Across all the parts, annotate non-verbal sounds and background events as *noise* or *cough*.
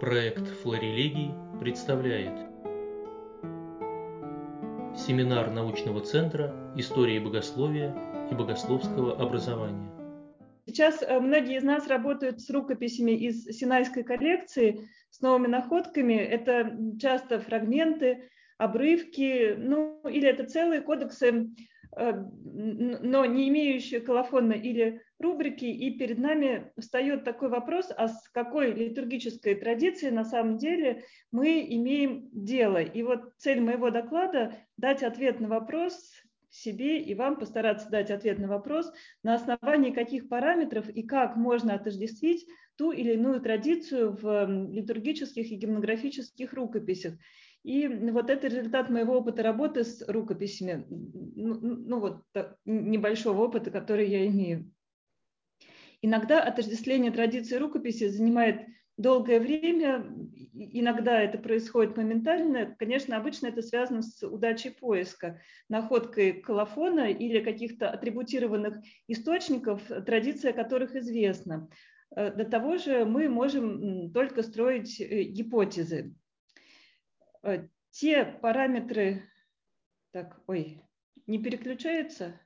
Проект «Флорелегий» представляет Семинар научного центра истории богословия и богословского образования. Сейчас э, многие из нас работают с рукописями из Синайской коллекции, с новыми находками. Это часто фрагменты, обрывки, ну или это целые кодексы но не имеющие колофона или рубрики, и перед нами встает такой вопрос, а с какой литургической традицией на самом деле мы имеем дело. И вот цель моего доклада – дать ответ на вопрос себе и вам постараться дать ответ на вопрос, на основании каких параметров и как можно отождествить ту или иную традицию в литургических и гимнографических рукописях. И вот это результат моего опыта работы с рукописями, ну, ну вот небольшого опыта, который я имею. Иногда отождествление традиции рукописи занимает долгое время, иногда это происходит моментально. Конечно, обычно это связано с удачей поиска, находкой колофона или каких-то атрибутированных источников, традиция которых известна. Э, до того же мы можем только строить э, гипотезы. Э, те параметры, так, ой, не переключается?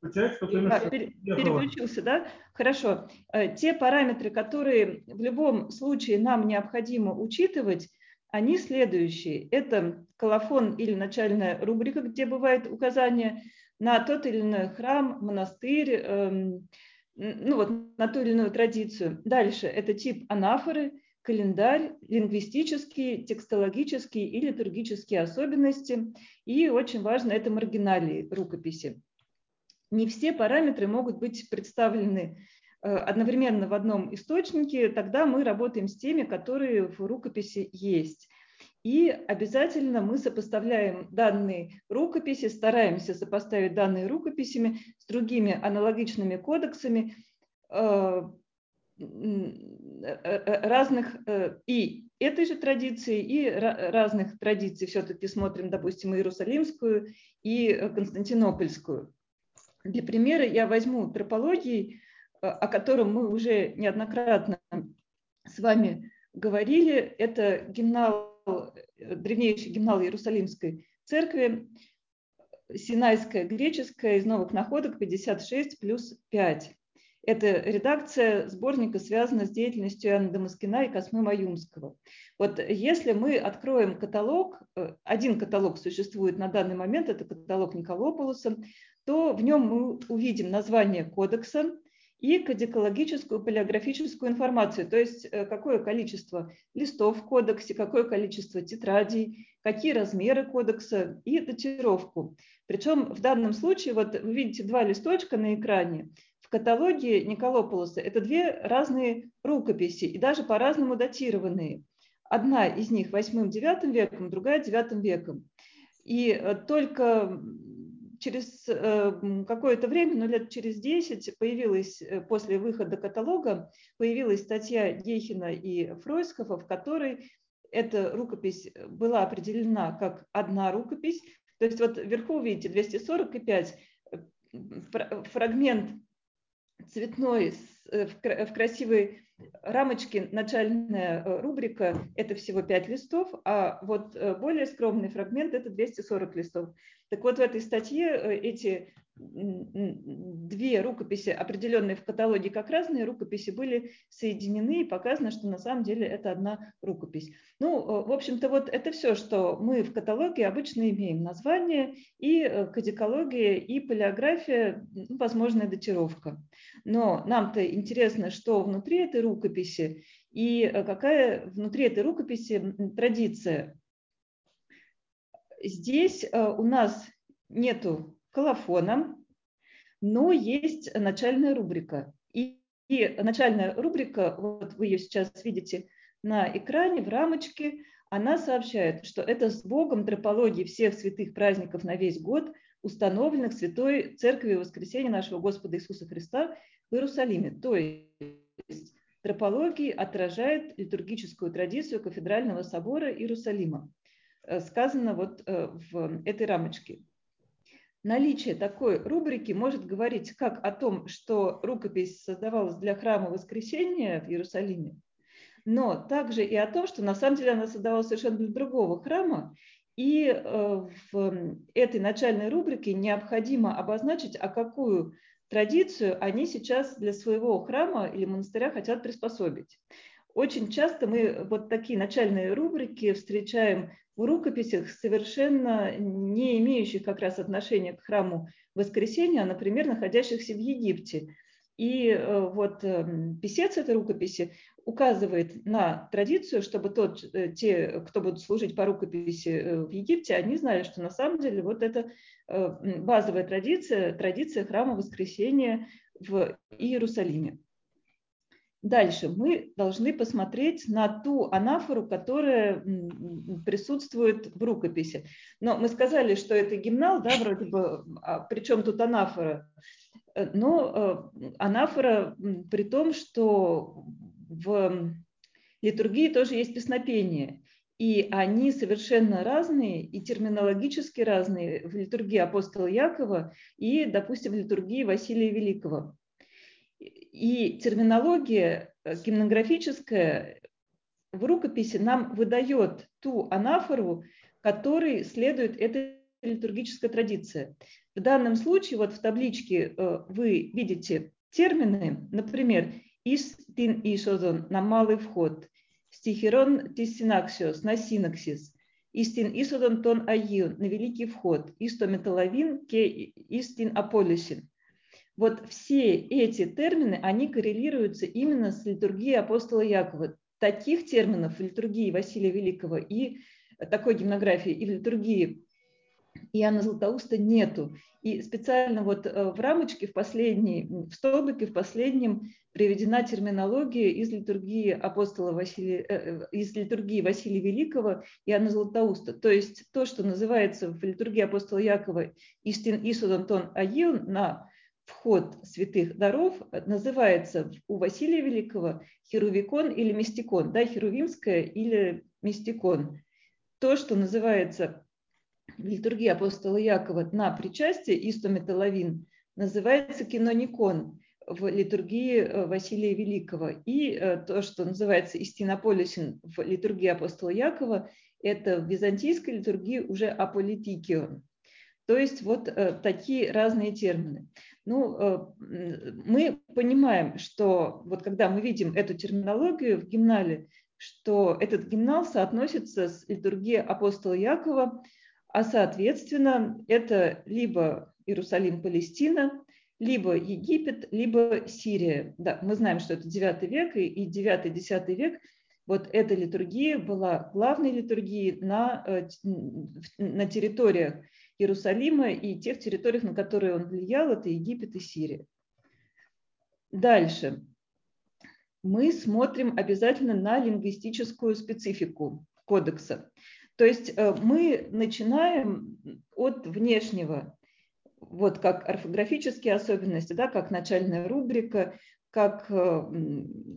Переключается, а, пере, переключился, да? Хорошо. Э, те параметры, которые в любом случае нам необходимо учитывать, они следующие. Это колофон или начальная рубрика, где бывает указание на тот или иной храм, монастырь, эм, ну вот на ту или иную традицию. Дальше это тип анафоры, календарь, лингвистические, текстологические и литургические особенности. И очень важно это маргиналии рукописи. Не все параметры могут быть представлены э, одновременно в одном источнике, тогда мы работаем с теми, которые в рукописи есть. И обязательно мы сопоставляем данные рукописи, стараемся сопоставить данные рукописями с другими аналогичными кодексами, э, разных э, и этой же традиции, и разных традиций все-таки смотрим, допустим, Иерусалимскую и Константинопольскую. Для примера я возьму тропологии, о котором мы уже неоднократно с вами говорили. Это гимнал, древнейший гимнал Иерусалимской церкви, Синайская греческая из новых находок 56 плюс 5. Эта редакция сборника связана с деятельностью Иоанна Дамаскина и Космы Маюмского. Вот если мы откроем каталог, э, один каталог существует на данный момент, это каталог Николополуса, то в нем мы увидим название кодекса и кодикологическую палеографическую информацию, то есть э, какое количество листов в кодексе, какое количество тетрадей, какие размеры кодекса и датировку. Причем в данном случае, вот вы видите два листочка на экране, каталоге Николополоса это две разные рукописи и даже по-разному датированные. Одна из них 8-9 веком, другая 9 веком. И э, только через э, какое-то время, ну лет через 10, появилась, э, после выхода каталога, появилась статья Ехина и Фройсхофа, в которой эта рукопись была определена как одна рукопись. То есть вот вверху видите 245 фрагмент цветной э, в красивой рамочке начальная э, рубрика – это всего 5 листов, а вот э, более скромный фрагмент – это 240 листов. Так вот, в этой статье эти две рукописи, определенные в каталоге как разные рукописи, были соединены и показано, что на самом деле это одна рукопись. Ну, в общем-то, вот это все, что мы в каталоге обычно имеем. Название и кодикология, и палеография, ну, возможная датировка. Но нам-то интересно, что внутри этой рукописи и э, какая внутри этой рукописи традиция. Здесь э, у нас нету колофона, но есть начальная рубрика. И, и начальная рубрика, вот вы ее сейчас видите на экране, в рамочке, она сообщает, что это с Богом тропологии всех святых праздников на весь год, установленных Святой Церковью Воскресения нашего Господа Иисуса Христа в Иерусалиме. То есть тропологии отражает литургическую традицию кафедрального собора Иерусалима. Э, сказано вот э, в этой рамочке. Наличие такой рубрики может говорить как о том, что рукопись создавалась для храма Воскресения в Иерусалиме, но также и о том, что на самом деле она создавалась совершенно для другого храма, и э, в этой начальной рубрике необходимо обозначить, а какую традицию они сейчас для своего храма или монастыря хотят приспособить. Очень часто мы вот такие начальные рубрики встречаем в рукописях, совершенно не имеющих как раз отношения к храму воскресения, а, например, находящихся в Египте. И э, вот эм, писец этой рукописи указывает на традицию, чтобы тот, э, те, кто будут служить по рукописи э, в Египте, они знали, что на самом деле вот это базовая традиция, традиция храма воскресения в Иерусалиме. Дальше мы должны посмотреть на ту анафору, которая присутствует в рукописи. Но мы сказали, что это гимнал, да, вроде бы, а причем тут анафора? Э, но э, анафора при том, что в литургии тоже есть песнопение. И они совершенно разные и терминологически разные в литургии апостола Якова и, допустим, в литургии Василия Великого. И терминология э, гимнографическая в рукописи нам выдает ту анафору, которой следует эта литургическая традиция. В данном случае вот в табличке э, вы видите термины, например, «истин ишозон» на малый вход, «стихирон тисинаксиос» на синаксис, «истин исодон тон айон» на великий вход, «истометаловин ке истин аполисин». Вот все эти термины, они коррелируются именно с литургией апостола Якова. Таких терминов в литургии Василия Великого и такой гимнографии и в литургии Иоанна Златоуста нету. И специально вот э, в рамочке, в последней, в столбике, в последнем приведена терминология из литургии апостола Василия, э, э, из литургии Василия Великого и Иоанна Златоуста. То есть то, что называется в литургии апостола Якова «Истин Исуд Антон Аил» на вход святых даров называется у Василия Великого херувикон или мистикон, да, херувимское или мистикон. То, что называется в литургии апостола Якова на причастие истометаловин, называется киноникон в литургии э, Василия Великого. И э, то, что называется истинополисин в литургии апостола Якова, это в византийской литургии уже аполитикион. То есть вот э, такие разные термины. Ну, э, мы понимаем, что вот когда мы видим эту терминологию в гимнале, что этот гимнал соотносится с литургией апостола Якова, а соответственно это либо Иерусалим-Палестина, либо Египет, либо Сирия. Да, мы знаем, что это 9 век и 9-10 век. Вот эта литургия была главной литургией на, э, на территориях Иерусалима и тех территориях, на которые он влиял, это Египет и Сирия. Дальше. Мы смотрим обязательно на лингвистическую специфику кодекса. То есть э, мы начинаем от внешнего, вот как орфографические особенности, да, как начальная рубрика, как, э,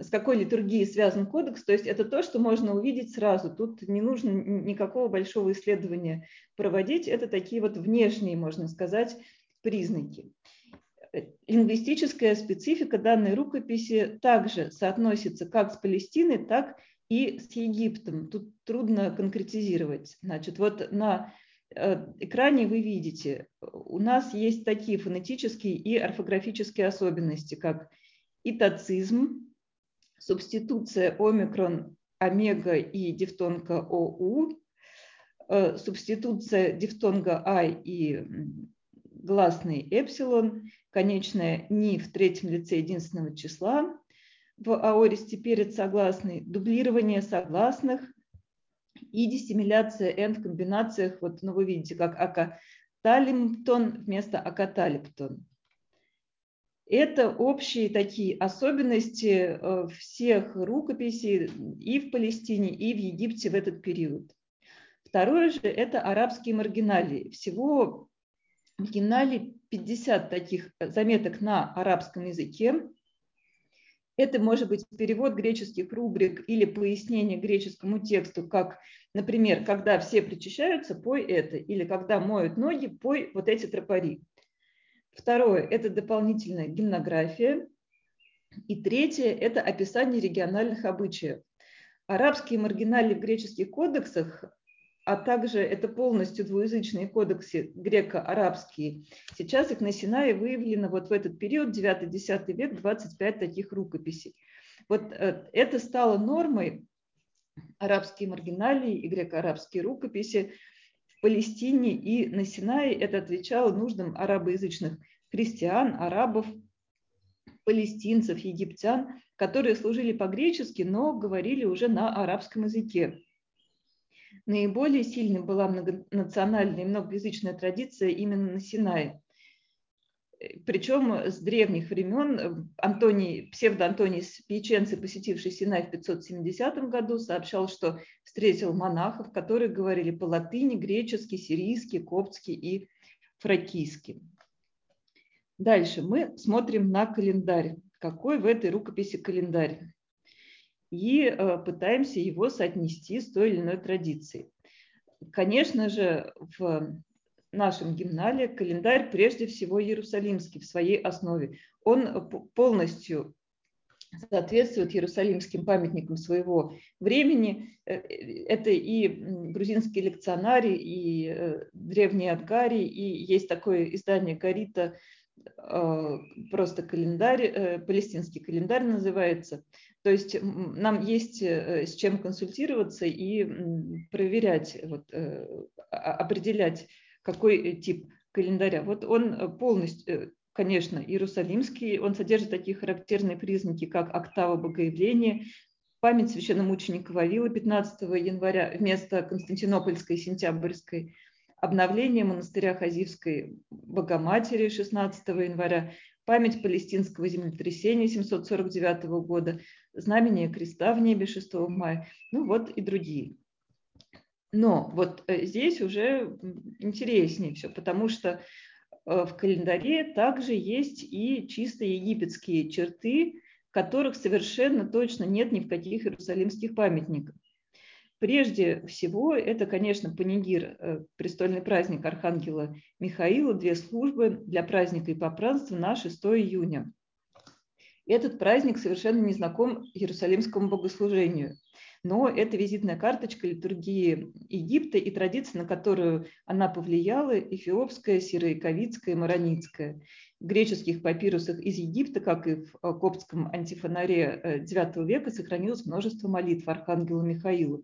с какой литургией связан кодекс. То есть это то, что можно увидеть сразу. Тут не нужно никакого большого исследования проводить. Это такие вот внешние, можно сказать, признаки. Лингвистическая специфика данной рукописи также соотносится как с Палестиной, так и с Египтом. Тут трудно конкретизировать. Значит, вот на э, экране вы видите, у нас есть такие фонетические и орфографические особенности, как итоцизм, субституция омикрон, омега и дифтонга ОУ, э, субституция дифтонга А и гласный эпсилон, конечная ни в третьем лице единственного числа, в аористе перед согласной, дублирование согласных и диссимиляция n в комбинациях, вот ну, вы видите, как акаталимптон вместо акаталиптон. Это общие такие особенности э, всех рукописей и в Палестине, и в Египте в этот период. Второе же – это арабские маргиналии. Всего гимнале 50 таких заметок на арабском языке. Это может быть перевод греческих рубрик или пояснение греческому тексту, как, например, когда все причащаются, пой это, или когда моют ноги, пой вот эти тропари. Второе – это дополнительная гимнография. И третье – это описание региональных обычаев. Арабские маргинали в греческих кодексах, а также это полностью двуязычные кодексы греко-арабские, сейчас их на Синае выявлено вот в этот период, 9-10 век, 25 таких рукописей. Вот э, это стало нормой, арабские маргиналии и греко-арабские рукописи Палестине и на Синае. Это отвечало нуждам арабоязычных христиан, арабов, палестинцев, египтян, которые служили по-гречески, но говорили уже на арабском языке. Наиболее сильной была многонациональная и многоязычная традиция именно на Синае. Причем с древних времен Антоний, псевдо-Антоний Пьяченци, посетивший Синай в 570 году, сообщал, что встретил монахов, которые говорили по-латыни, гречески, сирийски, коптски и фракийски. Дальше мы смотрим на календарь. Какой в этой рукописи календарь? И э, пытаемся его соотнести с той или иной традицией. Конечно же, в нашем гимнале календарь прежде всего иерусалимский в своей основе. Он полностью соответствует иерусалимским памятникам своего времени. Э, это и грузинский лекционарий, и э, древний Адгарий, и есть такое издание Гарита Э, просто календарь, палестинский календарь называется. То есть нам есть с чем консультироваться и проверять, вот, определять, какой тип календаря. Вот он полностью, конечно, иерусалимский, он содержит такие характерные признаки, как октава богоявления, память священномученика Вавила 15 января вместо Константинопольской сентябрьской, обновление монастыря Хазивской Богоматери 16 января, память палестинского землетрясения 749 года, знамение креста в небе 6 мая, ну вот и другие. Но вот э, здесь уже интереснее все, потому что э, в календаре также есть и чисто египетские черты, которых совершенно точно нет ни в каких иерусалимских памятниках. Прежде всего, это, конечно, панигир, э, престольный праздник Архангела Михаила, две службы для праздника и попранства на 6 июня. Этот праздник совершенно не знаком Иерусалимскому богослужению но это визитная карточка литургии Египта и традиция, на которую она повлияла, эфиопская, сирояковицкая, мароницкая. В греческих папирусах из Египта, как и в э, коптском антифонаре IX э, века, сохранилось множество молитв Архангела Михаила.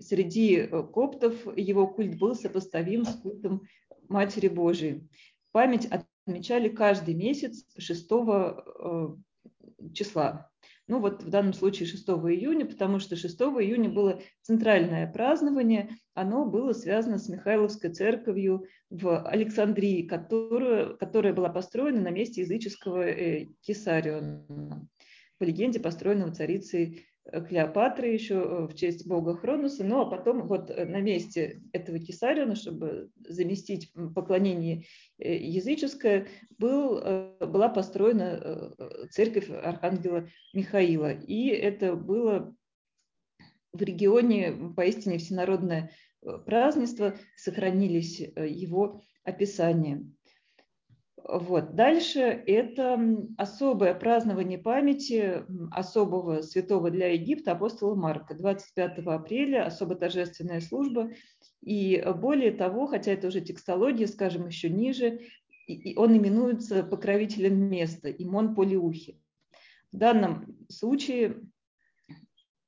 Среди э, коптов его культ был сопоставим с культом Матери Божией. Память отмечали каждый месяц 6 числа. Ну вот в данном случае 6 июня, потому что 6 июня было центральное празднование, оно было связано с Михайловской церковью в Александрии, которая, которая была построена на месте языческого э, Кесариона, по легенде построенного царицей Клеопатры еще э, в честь бога Хронуса, ну а потом вот э, на месте этого Кесариона, чтобы заместить поклонение э, языческое, был, была построена церковь Архангела Михаила. И это было в регионе поистине всенародное празднество, сохранились его описания. Вот. Дальше это особое празднование памяти особого святого для Египта апостола Марка. 25 апреля особо торжественная служба. И более того, хотя это уже текстология, скажем, еще ниже, и он именуется покровителем места, Имон Полиухи. В данном случае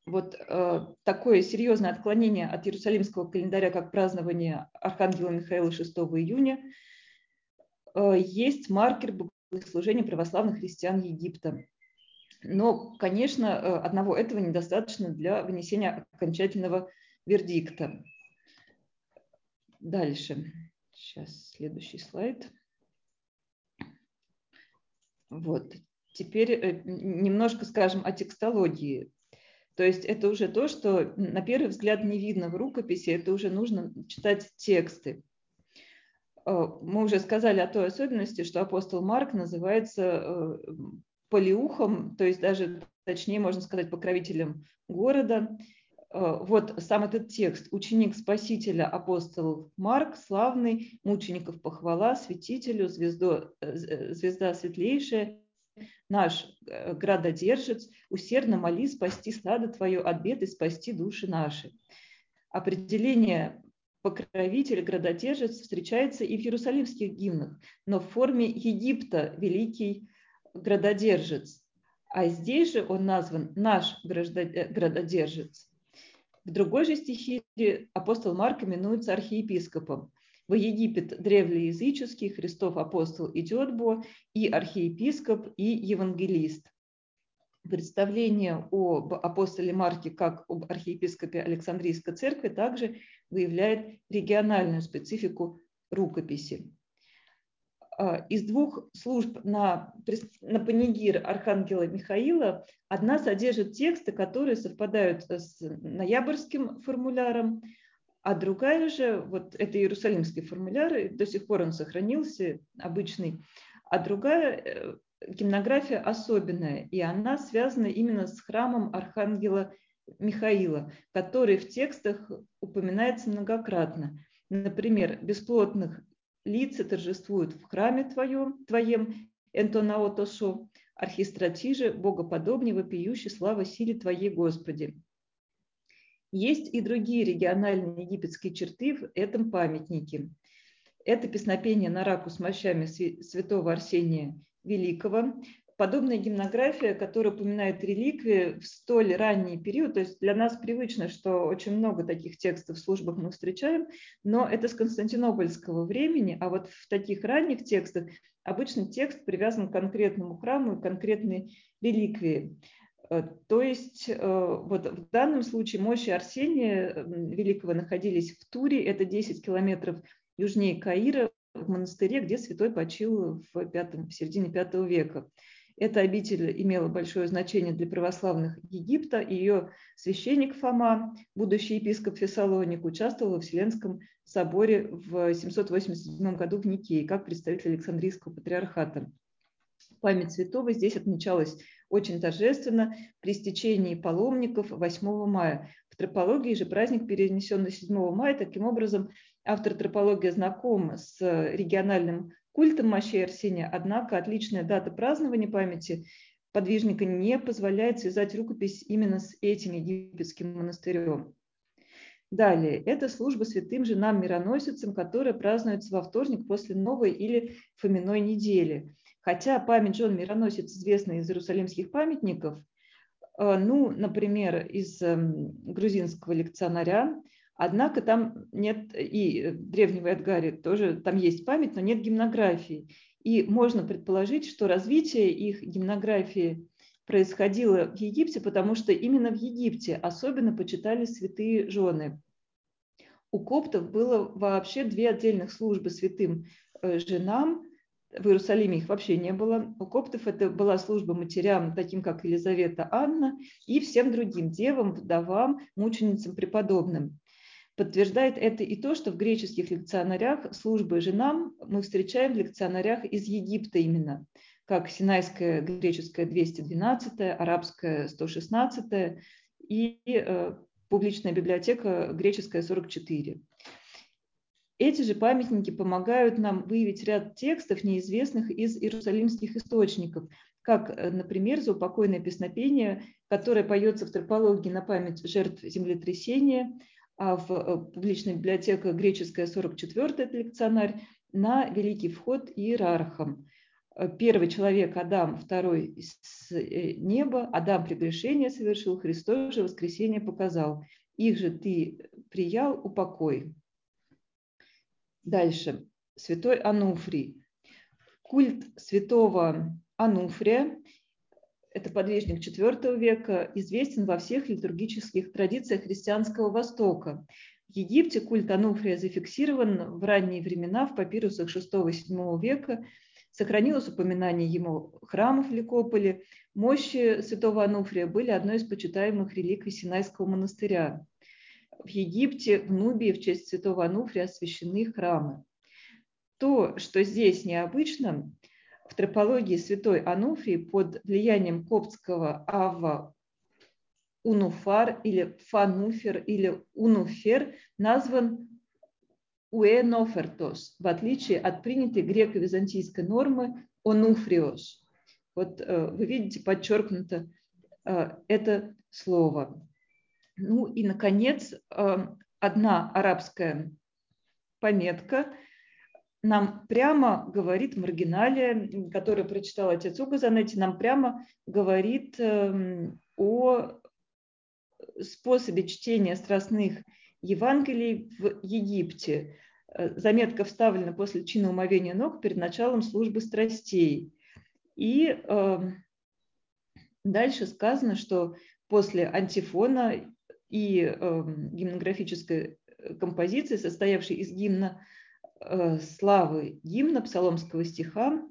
вот э, такое серьезное отклонение от Иерусалимского календаря, как празднование Архангела Михаила 6 июня – есть маркер богослужения православных христиан Египта. Но, конечно, э, одного этого недостаточно для вынесения окончательного вердикта. Дальше. Сейчас следующий слайд. Вот. Теперь э, немножко скажем о текстологии. То есть это уже то, что на первый взгляд не видно в рукописи, это уже нужно читать тексты. Э, мы уже сказали о той особенности, что апостол Марк называется э, полиухом, то есть даже точнее можно сказать покровителем города. Э, вот сам этот текст. Ученик Спасителя апостол Марк, славный, мучеников похвала, святителю, звездо, звезда светлейшая, наш градодержец, усердно моли спасти стадо твое от бед и спасти души наши. Определение покровитель, градодержец встречается и в иерусалимских гимнах, но в форме Египта великий градодержец. А здесь же он назван наш э, градодержец. В другой же стихире апостол Марк именуется архиепископом. В Египет древлеязыческий, Христов апостол идет бо, и архиепископ, и евангелист. Представление об апостоле Марке как об архиепископе Александрийской церкви также выявляет региональную специфику рукописи. А, из двух служб на, на панигир Архангела Михаила одна содержит тексты, которые совпадают с ноябрьским формуляром, а другая же, вот это Иерусалимский формуляр, до сих пор он сохранился, обычный, а другая э, гимнография особенная, и она связана именно с храмом Архангела Михаила, который в текстах упоминается многократно. Например, бесплотных лица торжествуют в храме твоем, твоем, энтонаотошо, архистратиже, богоподобнее, вопиющий слава силе твоей, Господи. Есть и другие региональные египетские черты в этом памятнике. Это песнопение на раку с мощами святого Арсения Великого, подобная гимнография, которая упоминает реликвии в столь ранний период, то есть для нас привычно, что очень много таких текстов в службах мы встречаем, но это с константинопольского времени, а вот в таких ранних текстах обычно текст привязан к конкретному храму и конкретной реликвии. Э, то есть э, вот в данном случае мощи Арсения Великого находились в Туре, это 10 километров южнее Каира, в монастыре, где святой почил в, пятом, в середине V века. Эта обитель имела большое значение для православных Египта. Ее священник Фома, будущий епископ Фессалоник, участвовал во Вселенском соборе в 787 году в Никее как представитель Александрийского патриархата. Память святого здесь отмечалась очень торжественно при стечении паломников 8 мая. В тропологии же праздник перенесен на 7 мая. Таким образом, автор тропологии знаком с региональным культом мощей Арсения, однако отличная дата празднования памяти подвижника не позволяет связать рукопись именно с этим египетским монастырем. Далее, это служба святым женам-мироносицам, которая празднуется во вторник после новой или фоминой недели. Хотя память жен мироносец известна из иерусалимских памятников, э, ну, например, из эм, грузинского лекционаря, Однако там нет и древнего Эдгари тоже, там есть память, но нет гимнографии. И можно предположить, что развитие их гимнографии происходило в Египте, потому что именно в Египте особенно почитали святые жены. У коптов было вообще две отдельных службы святым э, женам. В Иерусалиме их вообще не было. У коптов это была служба матерям, таким как Елизавета Анна, и всем другим девам, вдовам, мученицам преподобным. Подтверждает это и то, что в греческих лекционарях службы женам мы встречаем в лекционарях из Египта именно, как Синайская греческая 212, арабская 116 и э, публичная библиотека греческая 44. Эти же памятники помогают нам выявить ряд текстов, неизвестных из иерусалимских источников, как, э, например, заупокойное песнопение, которое поется в тропологии на память жертв землетрясения, а в э, публичной библиотеке греческая 44 это лекционарь, на великий вход иерархам. Э, первый человек Адам, второй с э, неба. Адам прегрешение совершил, Христос же воскресение показал. Их же ты приял, упокой. Дальше. Святой Ануфрий. Культ святого Ануфрия это подвижник IV века, известен во всех литургических традициях христианского Востока. В Египте культ Ануфрия зафиксирован в ранние времена в папирусах VI-VII века. Сохранилось упоминание ему храмов в Ликополе. Мощи святого Ануфрия были одной из почитаемых реликвий Синайского монастыря. В Египте, в Нубии в честь святого Ануфрия освящены храмы. То, что здесь необычно, в тропологии святой Ануфрии под влиянием коптского Ава Унуфар или Фануфер или Унуфер назван Уэнофертос, в отличие от принятой греко-византийской нормы Онуфриос. Вот вы видите, подчеркнуто это слово. Ну и, наконец, одна арабская пометка нам прямо говорит маргиналия, которую прочитал отец Угазанетти, нам прямо говорит эм, о способе чтения страстных Евангелий в Египте. Э, заметка вставлена после чина умовения ног перед началом службы страстей. И э, дальше сказано, что после антифона и э, гимнографической композиции, состоявшей из гимна славы, гимна псаломского стиха,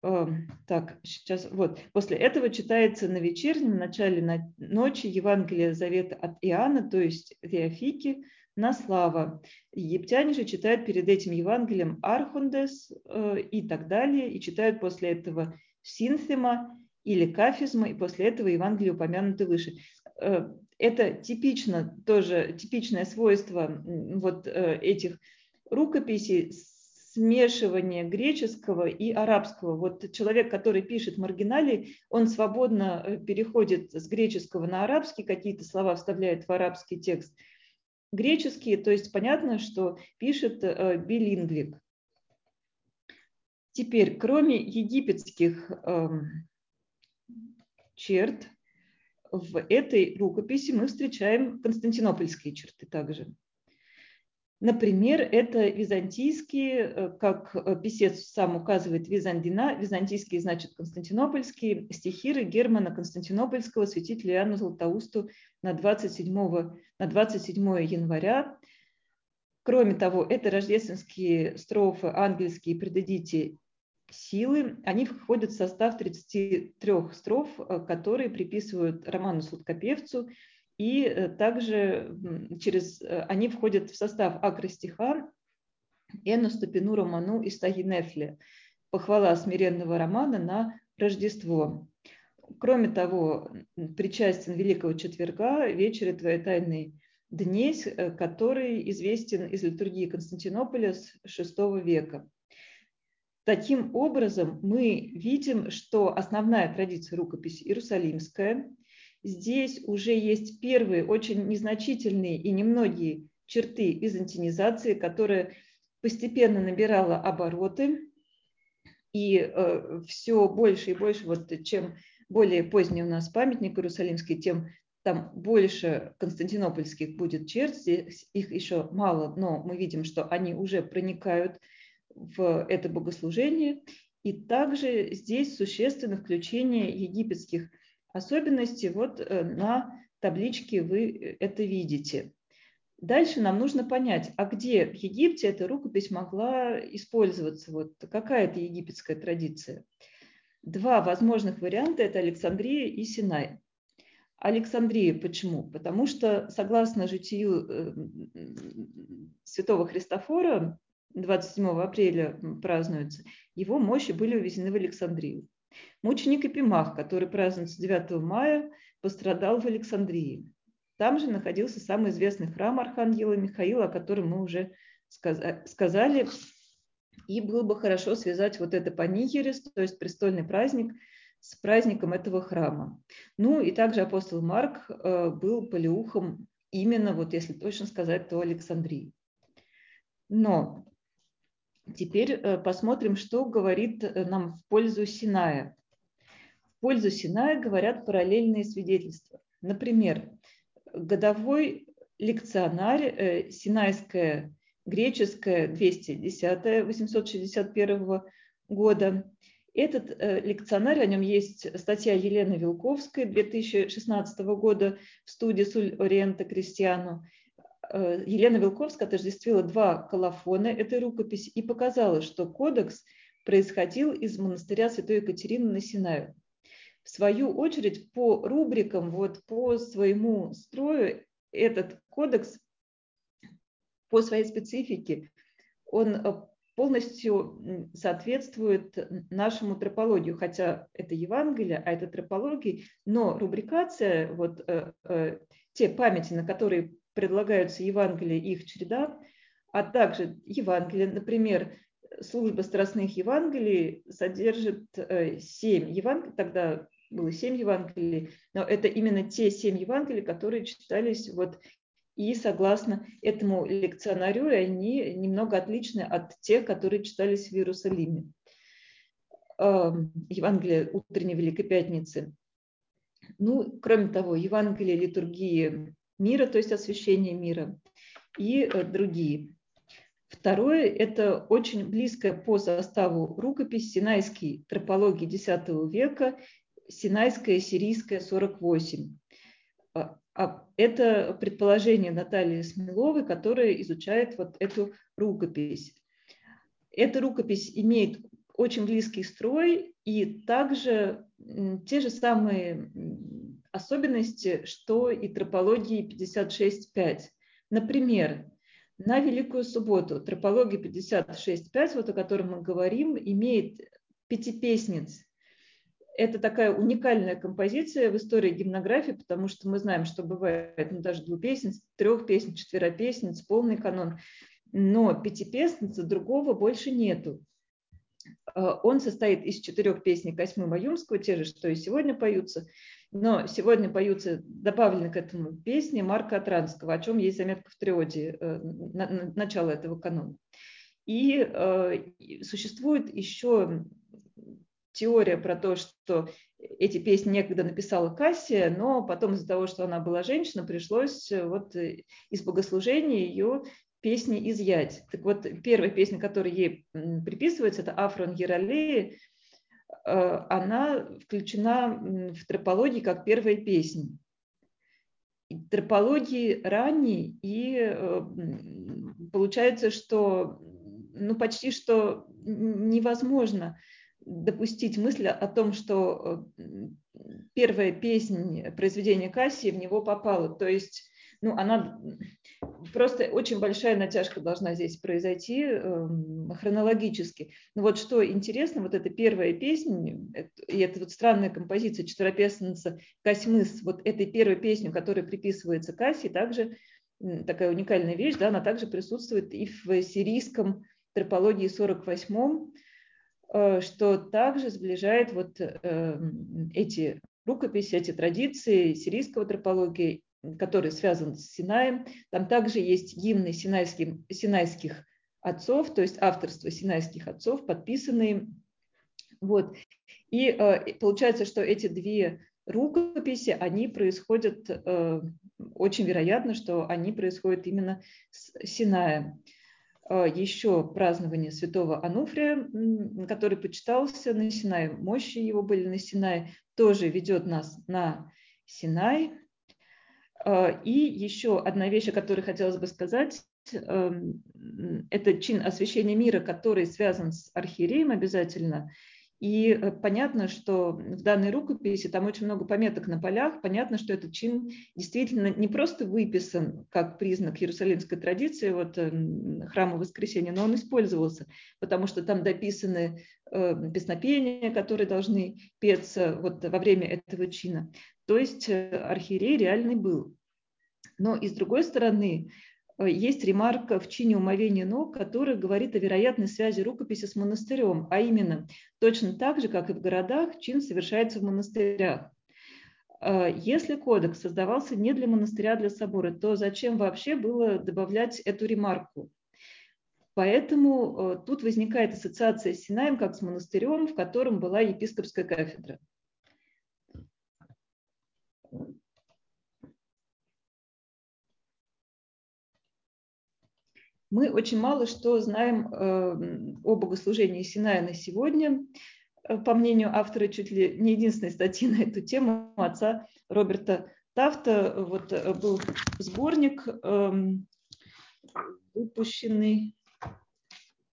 так, сейчас, вот, после этого читается на вечернем, начале на ночи Евангелие Завета от Иоанна, то есть Теофики, на слава. Египтяне же читают перед этим Евангелием Архундес э, и так далее, и читают после этого Синфима или Кафизма, и после этого Евангелие упомянуты выше. Э, это типично, тоже типичное свойство вот э, этих рукописей смешивание греческого и арабского. Вот человек, который пишет в маргинале, он свободно э, переходит с греческого на арабский, какие-то слова вставляет в арабский текст. Греческие, то есть понятно, что пишет э, билингвик. Теперь, кроме египетских эм, черт, в этой рукописи мы встречаем константинопольские черты также. Например, это византийские, э, как э, писец сам указывает, визандина, византийские значит константинопольские, стихиры Германа Константинопольского, святителя Иоанна Златоусту на 27, на 27 января. Кроме того, это рождественские строфы ангельские «Предадите силы». Они входят в состав 33 строф, э, которые приписывают Роману Сладкопевцу – и э, также через, э, они входят в состав акростиха Эну Ступину Роману и Стагинефле, похвала смиренного романа на Рождество. Кроме того, причастен Великого Четверга, вечере Твоей тайной Днесь, э, который известен из литургии Константинополя с VI века. Таким образом, мы видим, что основная традиция рукописи иерусалимская, Здесь уже есть первые, очень незначительные и немногие черты византинизации, которая постепенно набирала обороты, и э, все больше и больше, вот чем более поздний у нас памятник Иерусалимский, тем там больше константинопольских будет черт, здесь их еще мало, но мы видим, что они уже проникают в это богослужение. И также здесь существенно включение египетских особенности. Вот э, на табличке вы э, это видите. Дальше нам нужно понять, а где в Египте эта рукопись могла использоваться, вот какая это египетская традиция. Два возможных варианта – это Александрия и Синай. Александрия почему? Потому что, согласно житию э, святого Христофора, 27 апреля празднуется, его мощи были увезены в Александрию. Мученик Эпимах, который празднуется 9 мая, пострадал в Александрии. Там же находился самый известный храм Архангела Михаила, о котором мы уже сказали. И было бы хорошо связать вот это панихерис, то есть престольный праздник, с праздником этого храма. Ну и также апостол Марк э, был полиухом именно, вот если точно сказать, то Александрии. Но Теперь э, посмотрим, что говорит э, нам в пользу Синая. В пользу Синая говорят параллельные свидетельства. Например, годовой лекционарь э, Синайская греческая 210 861 года. Этот лекционарь, о нем есть статья Елены Вилковской 2016 года в студии Суль Ориента Кристиану. Э, Елена Вилковская отождествила два колофона этой рукописи и показала, что кодекс происходил из монастыря Святой Екатерины на Синаю. В свою очередь, по рубрикам, вот по своему строю, этот кодекс, по своей специфике, он э, полностью соответствует нашему тропологию, хотя это Евангелие, а это тропология, но рубрикация, вот э, те памяти, на которые предлагаются Евангелия и их череда, а также Евангелие, например, служба страстных Евангелий содержит семь Евангелий, тогда было семь Евангелий, но это именно те семь Евангелий, которые читались вот и согласно этому лекционарю, они немного отличны от тех, которые читались в Иерусалиме. Евангелие утренней Великой Пятницы. Ну, кроме того, Евангелие литургии мира, то есть освящение мира, и э, другие. Второе – это очень близкая по составу рукопись Синайский тропологии X века, Синайская сирийская 48. А, а это предположение Натальи Смеловой, которая изучает вот эту рукопись. Эта рукопись имеет очень близкий строй и также те же самые особенности, что и тропологии 56.5. Например, на Великую Субботу тропология 56.5, вот о котором мы говорим, имеет пятипесниц. Это такая уникальная композиция в истории гимнографии, потому что мы знаем, что бывает ну, даже двупесниц, трехпесниц, четверопесниц, полный канон. Но пятипесницы другого больше нету. Э, он состоит из четырех песней Косьмы Маюмского, те же, что и сегодня поются. Но сегодня поются, добавлены к этому песни Марка Атранского, о чем есть заметка в триоде, э, начало этого канона. И э, существует еще теория про то, что эти песни некогда написала Кассия, но потом из-за того, что она была женщина, пришлось вот из богослужения ее песни изъять. Так вот, первая песня, которая ей приписывается, это Афрон Ералеи, э, она включена в тропологии как первая песня. Тропологии ранней, и э, получается, что ну, почти что невозможно допустить мысль о том, что э, первая песня произведения Кассии в него попала. То есть ну, она просто очень большая натяжка должна здесь произойти э, хронологически. Но вот что интересно, вот эта первая песня, и эта вот странная композиция четверопесенница Касьмыс, вот этой первой песню, которая приписывается Кассе, также такая уникальная вещь, да, она также присутствует и в сирийском тропологии 48 э, что также сближает вот э, эти рукописи, эти традиции сирийского тропологии который связан с Синаем. Там также есть гимны синайских, синайских отцов, то есть авторство синайских отцов, подписанные. Вот. И э, получается, что эти две рукописи, они происходят, э, очень вероятно, что они происходят именно с Синая. Э, еще празднование святого Ануфрия, который почитался на Синае, мощи его были на Синае, тоже ведет нас на Синай. А, и еще одна вещь, о которой хотелось бы сказать, эм, это чин освящения мира, который связан с архиереем обязательно. И э, понятно, что в данной рукописи там очень много пометок на полях. Понятно, что этот чин действительно не просто выписан как признак иерусалимской традиции, вот эм, храма воскресения, но он использовался, потому что там дописаны э, песнопения, которые должны петься вот во время этого чина. То есть э, архиерей реальный был. Но и с другой стороны, э, есть ремарка в чине умовения ног, которая говорит о вероятной связи рукописи с монастырем, а именно, точно так же, как и в городах, чин совершается в монастырях. Э, если кодекс создавался не для монастыря, а для собора, то зачем вообще было добавлять эту ремарку? Поэтому тут возникает ассоциация с Синаем как с монастырем, в котором была епископская кафедра. Мы очень мало что знаем э, о богослужении Синая на сегодня. Э, по мнению автора, чуть ли не единственной статьи *laughs* на эту тему отца Роберта Тафта, вот э, был сборник, эм, выпущенный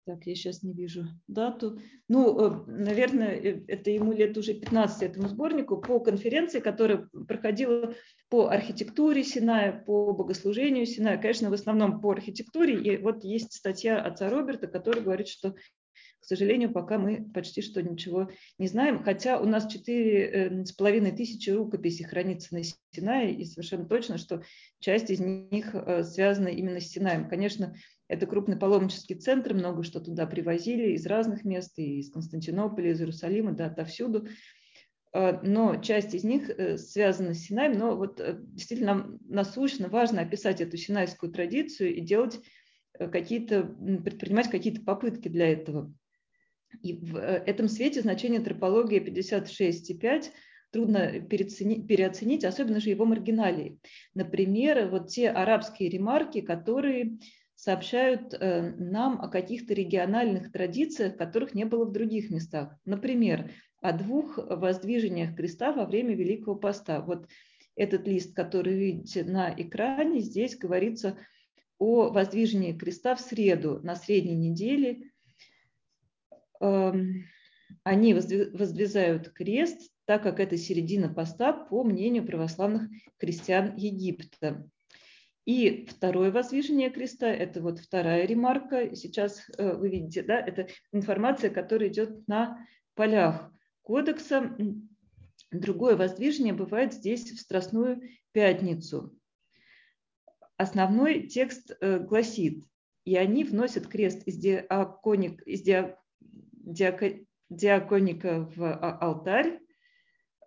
так, я сейчас не вижу дату. Ну, э, наверное, э, это ему лет уже 15 этому сборнику по конференции, которая проходила по архитектуре Синая, по богослужению Синая, конечно, в основном по архитектуре. И вот есть статья отца Роберта, который говорит, что к сожалению, пока мы почти что ничего не знаем, хотя у нас четыре э, с половиной тысячи рукописей хранится на Синае, и совершенно точно, что часть из них связана именно с Синаем. Конечно, Это крупный паломнический центр, много что туда привозили из разных мест, и из Константинополя, из Иерусалима, да, отовсюду. А, но часть из них э, связана с Синаем, но вот э, действительно насущно важно описать эту синайскую традицию и делать э, какие-то, предпринимать какие-то попытки для этого. И в этом свете значение тропологии 56,5 трудно переоценить, особенно же его маргиналии. Например, вот те арабские ремарки, которые сообщают нам о каких-то региональных традициях, которых не было в других местах. Например, о двух воздвижениях креста во время Великого Поста. Вот этот лист, который видите на экране, здесь говорится о воздвижении креста в среду на средней неделе. Эм, они воздвизают крест, так как это середина поста, по мнению православных крестьян Египта. И второе воздвижение креста, это вот вторая ремарка, сейчас э, вы видите, да, это информация, которая идет на полях кодекса. Другое воздвижение бывает здесь в Страстную Пятницу. Основной текст э, гласит, и они вносят крест из, диаконик, из диако, диаконика в а, алтарь,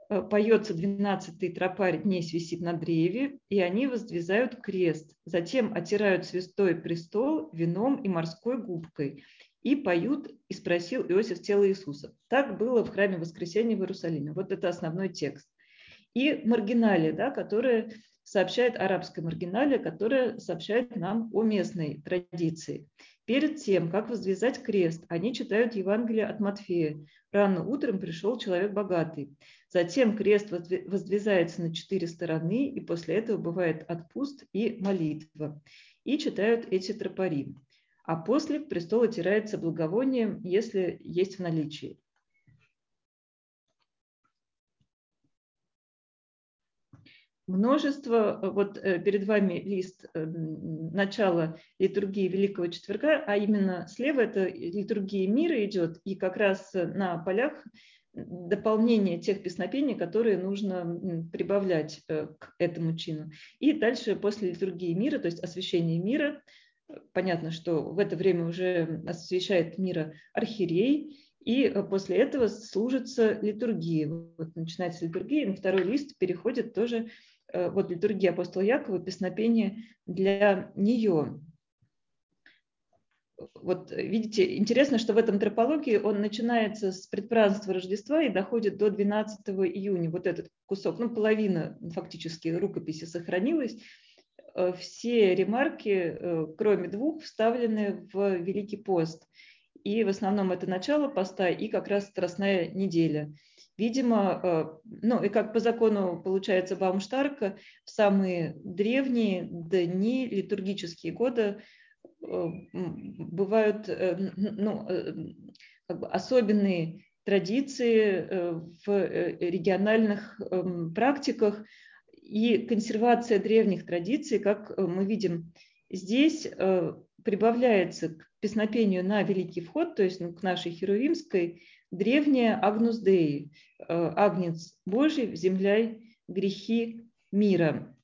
поется 12-й тропарь «Днесь висит на древе», и они воздвизают крест. Затем отирают святой престол вином и морской губкой и поют, и спросил Иосиф тело Иисуса. Так было в храме воскресения в Иерусалиме. Вот это основной текст. И маргиналия, да, которая сообщает, арабская маргиналия, которая сообщает нам о местной традиции. Перед тем, как возвязать крест, они читают Евангелие от Матфея. Рано утром пришел человек богатый. Затем крест воздвизается на четыре стороны, и после этого бывает отпуст и молитва. И читают эти тропари а после престол отирается благовонием, если есть в наличии. Множество, вот э, перед вами лист э, начала литургии Великого Четверга, а именно слева это литургия мира идет, и как раз на полях дополнение тех песнопений, которые нужно прибавлять э, к этому чину. И дальше после литургии мира, то есть освящение мира, понятно, что в это время уже освещает мира архиерей, и э, после этого служится литургия. Вот начинается литургия, на второй лист переходит тоже э, вот литургия апостола Якова, песнопение для нее. Вот видите, интересно, что в этом тропологии он начинается с предпразднества Рождества и доходит до 12 июня. Вот этот кусок, ну половина фактически рукописи сохранилась. Э, все ремарки, э, кроме двух, вставлены в Великий пост. И в основном это начало поста и как раз Страстная неделя. Видимо, э, ну и как по закону получается Баумштарка, в самые древние дни, литургические годы бывают ну, как бы особенные традиции в региональных эм, практиках, и консервация древних традиций, как э, мы видим здесь, э, прибавляется к песнопению на Великий Вход, то есть ну, к нашей Херувимской, древняя Агнус Деи, э, Агнец Божий, земляй грехи мира.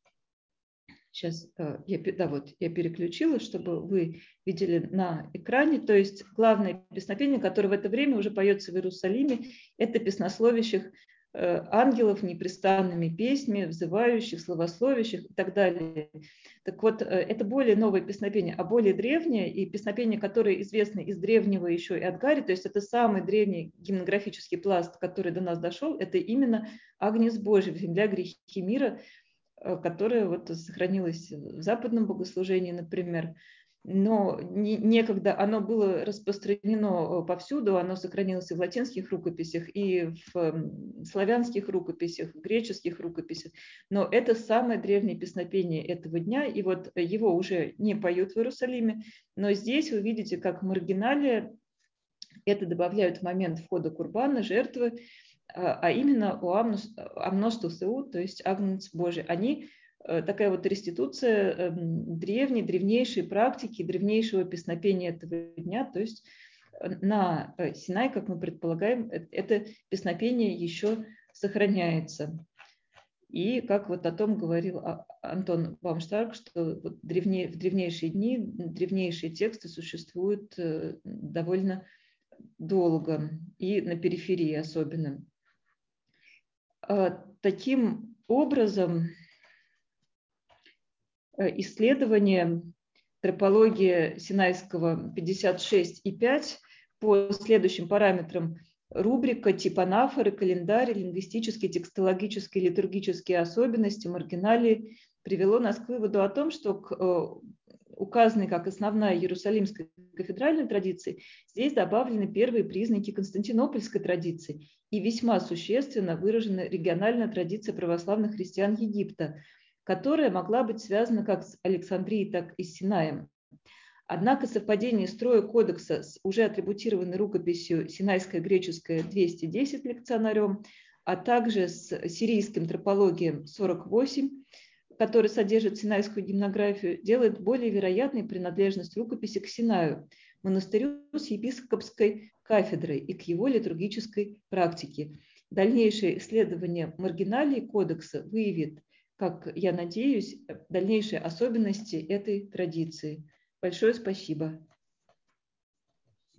Сейчас я, да, вот, я переключила, чтобы вы видели на экране. То есть главное песнопение, которое в это время уже поется в Иерусалиме, это песнословящих Э, ангелов непрестанными песнями, взывающих, словословящих и так далее. Так вот, э, это более новое песнопение, а более древнее, и песнопение, которое известно из древнего еще и от Гарри, то есть это самый древний гимнографический пласт, который до нас дошел, это именно «Агнец Божий, земля грехи мира», э, которая вот сохранилась в западном богослужении, например, но некогда оно было распространено э, повсюду, оно сохранилось и в латинских рукописях, и в славянских рукописях, в греческих рукописях. Но это самое древнее песнопение этого дня, и вот его уже не поют в Иерусалиме, но здесь вы видите, как маргиналия это добавляют в момент входа курбана, жертвы, а, а именно у амностусеу, то есть агнец Божий. Они Э, такая вот реституция эм, древней, древнейшей практики, древнейшего песнопения этого дня. То есть э, на э, Синай, как мы предполагаем, это песнопение еще сохраняется. И как вот о том говорил а, Антон Баумштарк, что вот древне, в древнейшие дни древнейшие тексты существуют довольно долго и на периферии особенно. А, таким образом, э, исследование топологии Синайского 56 и 5 по следующим параметрам – рубрика тип анафоры, календарь, лингвистические, текстологические, литургические особенности, маргиналии привело нас к выводу о том, что к э, указанной как основная Иерусалимской кафедральной традиции, здесь добавлены первые признаки Константинопольской традиции и весьма существенно выражена региональная традиция православных христиан Египта, которая могла быть связана как с Александрией, так и с Синаем. Однако совпадение строя кодекса с уже атрибутированной рукописью Синайская греческая 210 лекционарем, а также с сирийским тропологием 48, который содержит синайскую гимнографию, делает более вероятной принадлежность рукописи к Синаю, монастырю с епископской кафедрой и к его литургической практике. Дальнейшее исследование маргиналии кодекса выявит, как я надеюсь, дальнейшие особенности этой традиции. Большое спасибо.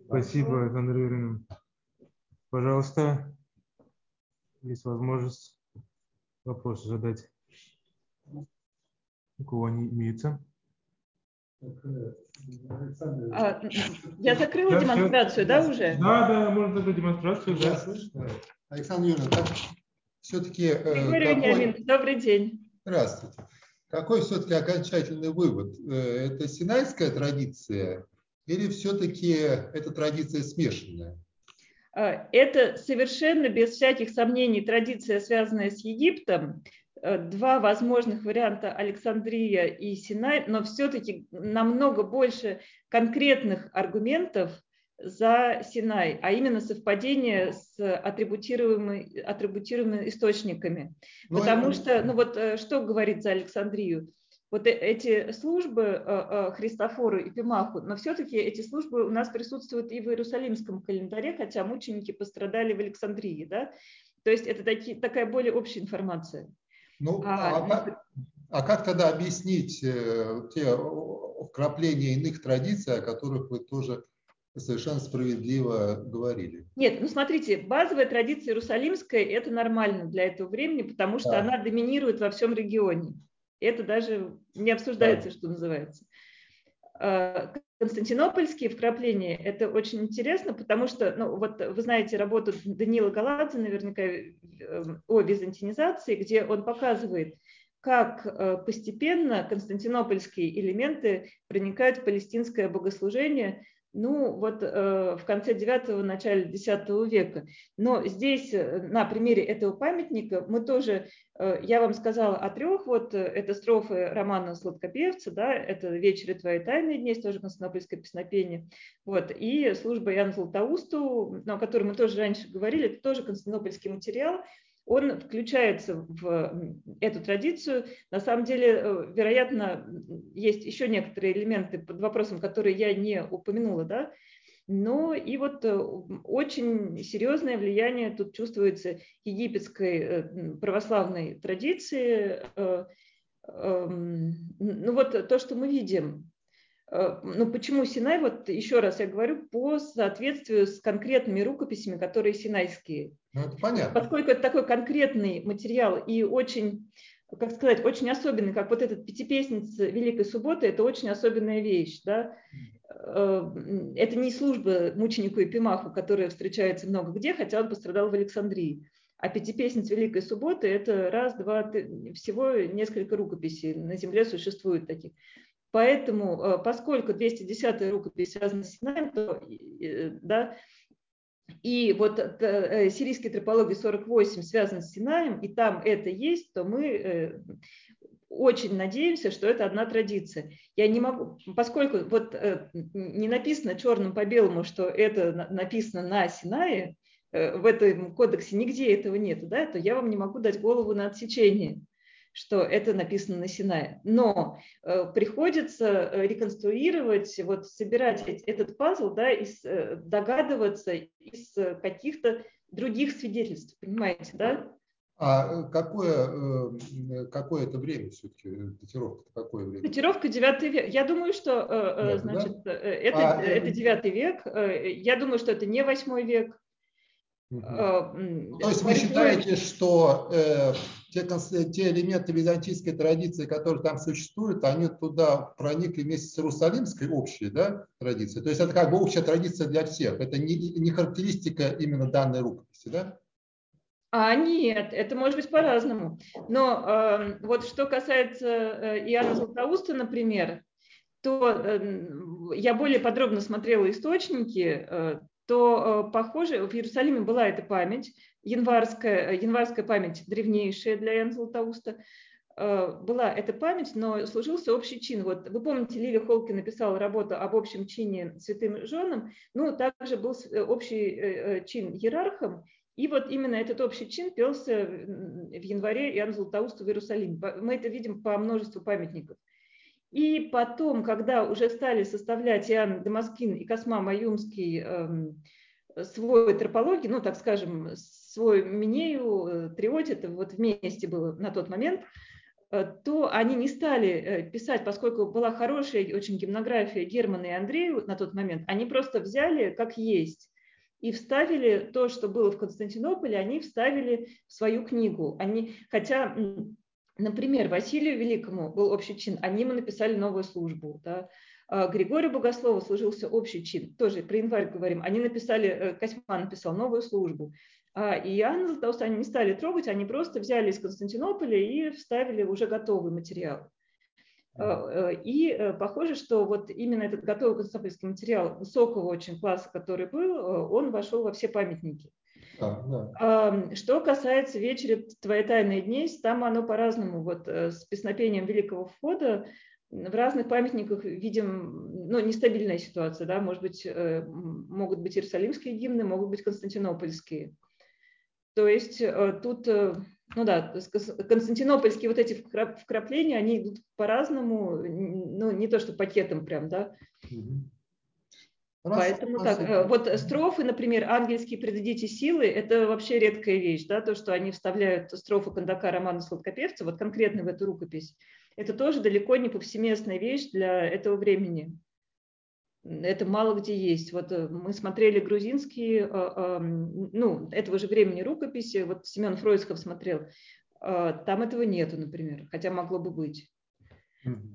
Спасибо, Александра Юрьевна. Пожалуйста, есть возможность вопрос задать. У кого они имеются? А, я закрыла да, демонстрацию, да, уже? Да, да, можно закрыть демонстрацию, да. Александр Юрьевна, так все-таки... Э, Григорий какой... добрый день. Здравствуйте. Какой все-таки окончательный вывод? Э, это синайская традиция или все-таки эта традиция смешанная? А, это совершенно без всяких сомнений традиция, связанная с Египтом. Э, два возможных варианта Александрия и Синай, но все-таки намного больше конкретных аргументов за Синай, а именно совпадение с атрибутируемыми, атрибутируемыми источниками. Ну, Потому это... что, ну вот э, что говорит за Александрию? Вот э, эти службы Христофору и Пимаху, но все-таки эти службы у нас присутствуют и в Иерусалимском календаре, хотя мученики пострадали в Александрии, да? То есть это таки, такая более общая информация. Ну, а, а, как, а как тогда объяснить те вкрапления иных традиций, о которых вы тоже совершенно справедливо говорили. Нет, ну смотрите, базовая традиция иерусалимская – это нормально для этого времени, потому что да. она доминирует во всем регионе. Это даже не обсуждается, да. что называется. Константинопольские вкрапления – это очень интересно, потому что, ну, вот вы знаете работу Данила Галадзе наверняка э, о византинизации, где он показывает, как э, постепенно константинопольские элементы проникают в палестинское богослужение ну, вот э, в конце IX, начале X века. Но здесь э, на примере этого памятника мы тоже, э, я вам сказала о трех, вот э, это строфы романа «Сладкопевца», да, это «Вечер и твои тайные дни», тоже константинопольское песнопение, вот, и служба Яна Златоусту, о которой мы тоже раньше говорили, это тоже константинопольский материал, он включается в эту традицию. На самом деле, э, вероятно, есть еще некоторые элементы под вопросом, которые я не упомянула, да, но и вот э, очень серьезное влияние тут чувствуется египетской э, православной традиции. Эм, ну вот то, что мы видим, ну почему Синай, вот еще раз я говорю, по соответствию с конкретными рукописями, которые синайские. Ну, это понятно. Поскольку это такой конкретный материал и очень, как сказать, очень особенный, как вот этот пятипесница Великой Субботы, это очень особенная вещь, да. Э, это не служба мученику и Пимаху, которая встречается много где, хотя он пострадал в Александрии. А пятипесниц Великой Субботы – это раз, два, три, всего несколько рукописей. На Земле существует таких. Поэтому, э, поскольку 210-я рукопись связана с Синаем, то э, да, и вот э, сирийская тропология 48 связана с Синаем, и там это есть, то мы очень надеемся, что это одна традиция. Я не могу, поскольку вот не написано черным по белому, что это написано на Синае, в этом кодексе нигде этого нет, да, то я вам не могу дать голову на отсечение что это написано на Синае. Но э, приходится э, реконструировать, вот собирать этот пазл, да, и э, догадываться из каких-то других свидетельств, понимаете, да? А какое, какое это время все-таки? Датировка какое время? Датировка 9 век. Я думаю, что да, значит, да? это, а, это 9 век. Я думаю, что это не 8 век. Угу. То есть вы считаете, что э, те, те элементы византийской традиции, которые там существуют, они туда проникли вместе с иерусалимской общей да, традицией? То есть это как бы общая традиция для всех, это не, не характеристика именно данной рукописи, да? А нет, это может быть по-разному. Но э, вот что касается э, Иоанна Златоуста, например, то э, я более подробно смотрела источники, э, то, э, похоже, в Иерусалиме была эта память, январская, э, январская память древнейшая для Яна Златоуста, э, была эта память, но служился общий чин. Вот вы помните, Ливи Холки написала работу об общем чине святым женам, ну, также был общий чин иерархом, и вот именно этот общий чин пелся в январе Иоанна Златоуста в Иерусалиме. Мы это видим по множеству памятников. И потом, когда уже стали составлять Иоанн Дамаскин и Косма Маюмский эм, свой тропологий, ну, так скажем, свой Минею, э, Триодь, это вот вместе было на тот момент, э, то они не стали э, писать, поскольку была хорошая очень гимнография Германа и Андрея на тот момент, они просто взяли как есть и вставили то, что было в Константинополе, они вставили в свою книгу. Они, хотя Например, Василию Великому был общий чин, они ему написали новую службу. Да? А Григорию Богослову служился общий чин, тоже про январь говорим, они написали, э, Косьма написал новую службу. А Иоанна Златоуста они не стали трогать, они просто взяли из Константинополя и вставили уже готовый материал. А, э, и э, похоже, что вот именно этот готовый константинопольский материал высокого очень класса, который был, он вошел во все памятники. Да, Что касается вечера «Твои тайные дни», там оно по-разному. Вот э, с песнопением Великого Входа в разных памятниках видим, ну, нестабильная ситуация, да, может быть, э, могут быть иерусалимские гимны, могут быть константинопольские. То есть э, тут, ну да, константинопольские вот эти вкрапления, они идут по-разному, ну, не то что пакетом прям, да. Угу. Раз, Поэтому раз, так, раз. Э, вот строфы, например, ангельские предадите силы, это вообще редкая вещь, да, то, что они вставляют строфы Кондака романа Сладкопевца, вот конкретно в эту рукопись, это тоже далеко не повсеместная вещь для этого времени. Это мало где есть. Вот э, мы смотрели грузинские, э, ну, этого же времени рукописи, вот Семен Фройсков смотрел, там этого нету, например, хотя могло бы быть.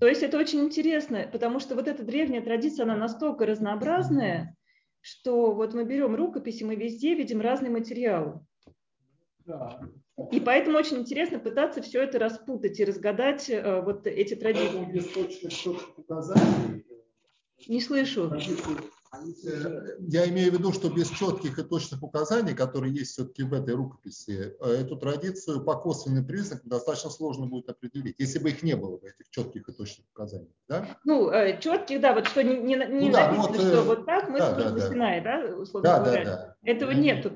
То есть это очень интересно, потому что вот эта древняя традиция, она настолько разнообразная, что вот мы берем рукописи, мы везде видим разные материалы. И поэтому очень интересно пытаться все это распутать и разгадать э, вот эти традиции. Не слышу. Я имею в виду, что без четких и точных указаний, которые есть все-таки в этой рукописи, э, эту традицию по косвенным признакам достаточно сложно будет определить, если бы их не было, бы, этих четких и точных указаний. Да? Ну, э, четких, да, вот что не, не, не ну, да, написано, вот, что вот так мы да, да, Синай, да, условно да, говоря. Да, да. Этого нету.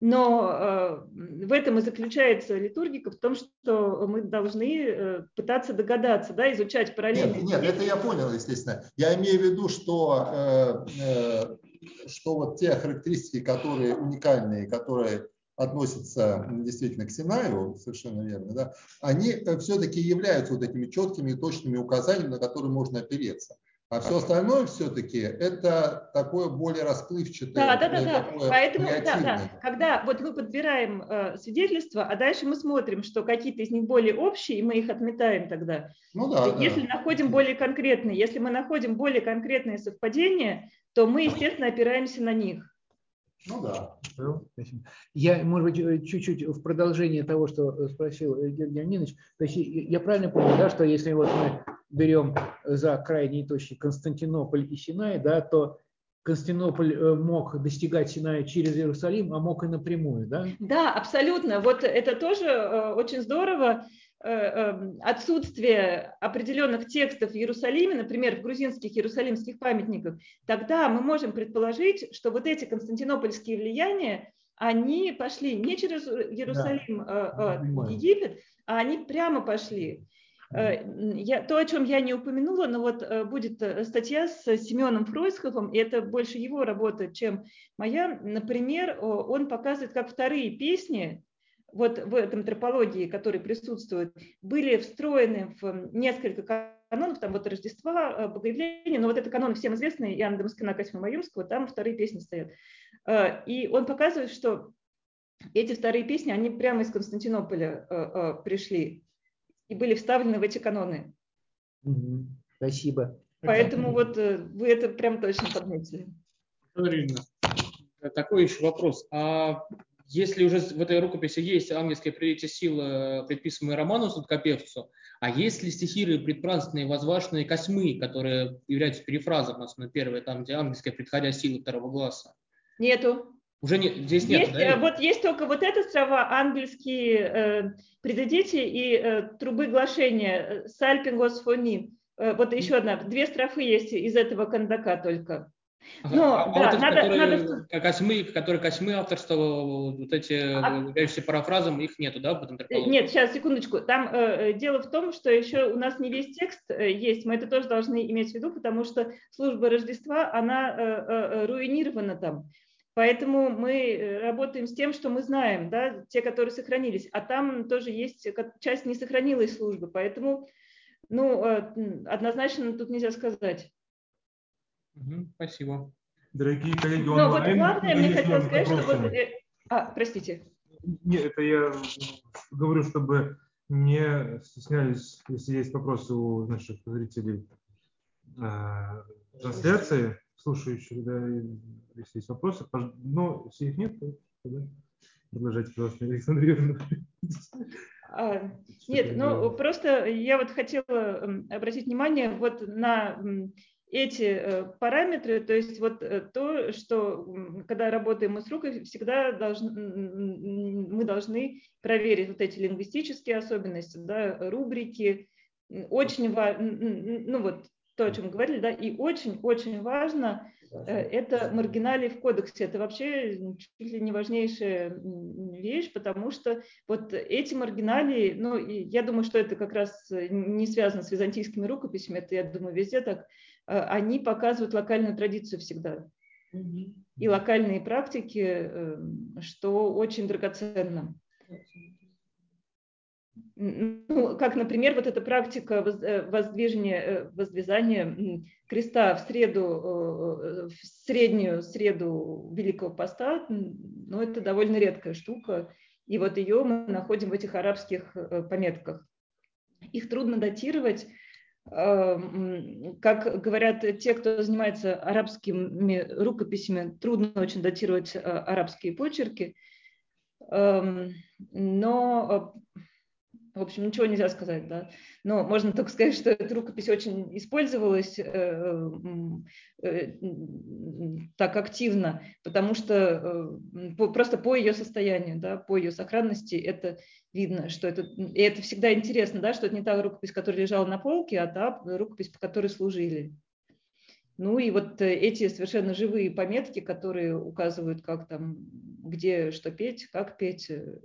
Но э, в этом и заключается литургика, в том, что мы должны э, пытаться догадаться, да, изучать параллельно. Нет, нет, это я понял, естественно. Я имею в виду, что, э, что вот те характеристики, которые уникальные, которые относятся действительно к Синаю, совершенно верно, да, они все-таки являются вот этими четкими и точными указаниями, на которые можно опереться. А все остальное все-таки это такое более расплывчатое. Да, да, да, да. Поэтому, да, да. Когда вот мы подбираем э, свидетельства, а дальше мы смотрим, что какие-то из них более общие, и мы их отметаем тогда. Ну да. Если да. находим более конкретные, если мы находим более конкретные совпадения, то мы, естественно, опираемся на них. Ну да. Я, может быть, э, чуть-чуть в продолжение того, что э, спросил Георгий Леонидович, то есть я правильно понял, да, что если вот мы берем за крайние точки Константинополь и Синай, да, то Константинополь э, мог достигать Синая через Иерусалим, а мог и напрямую, да? Да, абсолютно. Вот это тоже э, очень здорово. Э, эм, отсутствие определенных текстов в Иерусалиме, например, в грузинских иерусалимских памятниках, тогда мы можем предположить, что вот эти константинопольские влияния, они пошли не через Иерусалим да, в Египет, а они прямо пошли. Э, я, то, о чем я не упомянула, но вот э, будет э, статья с Семеном Фройсховым, и это больше его работа, чем моя. Например, он показывает, как вторые песни вот в этом тропологии, которые присутствуют, были встроены в несколько канонов, там вот Рождества, э, Богоявления, но вот это канон всем известный, Иоанна Дамаскина, Косьма Маюмского, там вторые песни стоят. Э, и он показывает, что эти вторые песни, они прямо из Константинополя э, пришли и были вставлены в эти каноны. Спасибо. Поэтому вот вы это прям точно подметили. Такой еще вопрос. А если уже в этой рукописи есть ангельское прилитие сил, э, предписанное Роману Садкопевцу, а есть ли стихиры предпразднственные возвышенные косьмы, которые являются перефразом, особенно первое, там, где ангельская предходя сила второго глаза? Нету. Уже не, здесь нет, есть, да? Э, вот есть только вот эта строфа, ангельские э, предадите и э, трубы глашения, сальпингос фони. Э, вот еще одна, две строфы есть из этого кандака только. Но, а, да, вот надо, которые, надо... Косьмы, которые Косьмы авторства, вот эти, а... являющиеся парафразом, их нету, да, в Нет, сейчас, секундочку. Там э, дело в том, что еще у нас не весь текст э, есть, мы это тоже должны иметь в виду, потому что служба Рождества, она э, э, руинирована там. Поэтому мы э, работаем с тем, что мы знаем, да, те, которые сохранились. А там тоже есть часть не сохранилась службы, поэтому ну, э, однозначно тут нельзя сказать. Спасибо. Дорогие коллеги, онлайн... Но вот главное, мне хотелось сказать, что вот... Э, а, простите. Нет, это я говорю, чтобы не стеснялись, если есть вопросы у наших зрителей э, трансляции, слушающих, да, если есть вопросы. Но если их нет, то да, продолжайте, пожалуйста, Александр Юрьевна. А, нет, ну просто я вот хотела обратить внимание вот на эти э, параметры, то есть вот э, то, что когда работаем мы с рукой, всегда должны, мы должны проверить вот эти лингвистические особенности, да, рубрики, очень важно, ну вот то, о чем говорили, да, и очень-очень важно э, это маргинали в кодексе. Это вообще чуть ли не важнейшая вещь, потому что вот эти маргинали, ну, я думаю, что это как раз не связано с византийскими рукописями, это, я думаю, везде так, они показывают локальную традицию всегда. И локальные практики, эм, что очень драгоценно. Ну, как, например, вот эта практика э, воздвижения, э, воздвизания креста в среду, в среднюю среду Великого Поста, ну, это довольно редкая штука. И вот ее мы находим в этих арабских пометках. Их трудно датировать, как говорят те, кто занимается арабскими рукописями, трудно очень датировать э, арабские почерки, эм, но э, в общем, ничего нельзя сказать, да. Но можно только сказать, что эта рукопись очень использовалась э, э, так активно, потому что э, по, просто по ее состоянию, да, по ее сохранности это видно, что это, и это всегда интересно, да, что это не та рукопись, которая лежала на полке, а та рукопись, по которой служили. Ну и вот эти совершенно живые пометки, которые указывают, как там, где что петь, как петь, Э,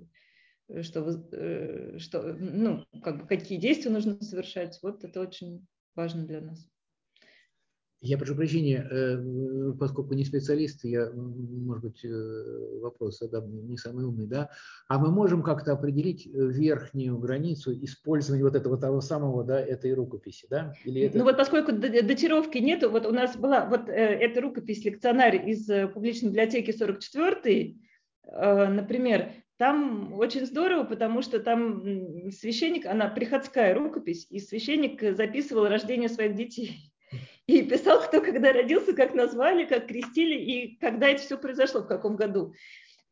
что, э, что, ну, как бы, какие действия нужно совершать. Вот это очень важно для нас. Я прошу прощения, э, поскольку не специалист, я, может быть, вопрос задам не самый умный, да? А мы можем как-то определить верхнюю границу использования вот этого того самого, да, этой рукописи, да? Или это... Ну вот поскольку датировки нет, вот у нас была вот эта рукопись лекционарь из публичной библиотеки 44 например, там очень здорово, потому что там священник, она приходская рукопись, и священник записывал рождение своих детей. *laughs* И писал, кто когда родился, как назвали, как крестили, и когда это все произошло, в каком году.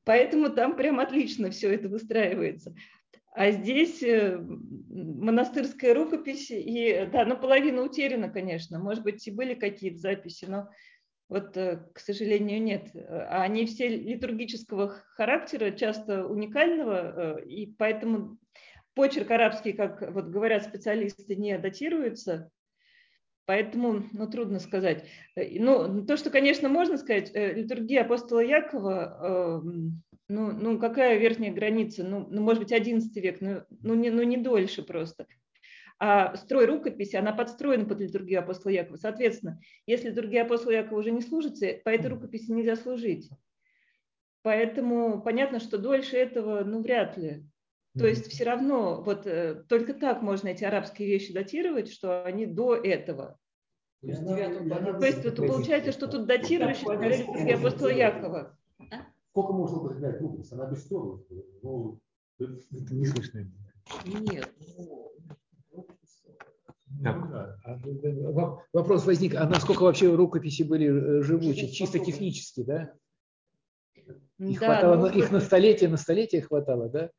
Поэтому там прям отлично все это выстраивается. А здесь э, монастырская рукопись, и да, наполовину утеряна, конечно. Может быть, и были какие-то записи, но вот, э, к сожалению, нет. А они все литургического характера, часто уникального, э, и поэтому почерк арабский, как вот говорят специалисты, не датируется, Поэтому, ну, трудно сказать. Э, ну, то, что, конечно, можно сказать, литургия апостола Якова, эм, ну, ну какая верхняя граница? Ну, ну может быть, XI век, ну, ну, не, ну, не дольше просто а строй рукописи, она подстроена под литургию апостола Якова. Соответственно, если литургия апостола Якова уже не служится, по этой рукописи нельзя служить. Поэтому понятно, что дольше этого, ну, вряд ли. То есть все равно вот э, только так можно эти арабские вещи датировать, что они до этого. То есть, то есть вот, получается, что тут датирующий говорили апостола Якова. Сколько можно употреблять рукопись? Она бесстёрная. Ну, это не слышно. Нет. Так. А, вопрос возник, а насколько вообще рукописи были э, живучи, чисто технически, да? Их, да, хватало, ну, их на столетие, на столетие хватало, да?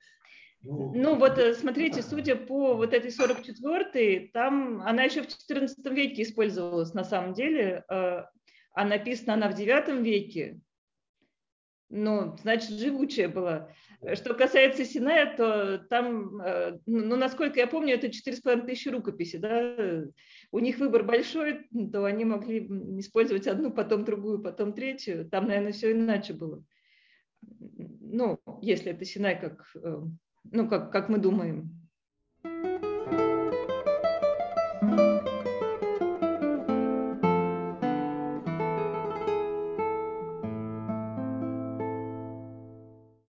Ну, ну вот э, смотрите, судя по вот этой 44-й, там она еще в 14 веке использовалась на самом деле, э, а написана она в 9 веке. Ну, значит, живучая была. Что касается Синая, то там, э, ну, насколько я помню, это 4,5 тысячи рукописей, да, у них выбор большой, то они могли использовать одну, потом другую, потом третью, там, наверное, все иначе было. Ну, если это Синай как ну, как, как мы думаем.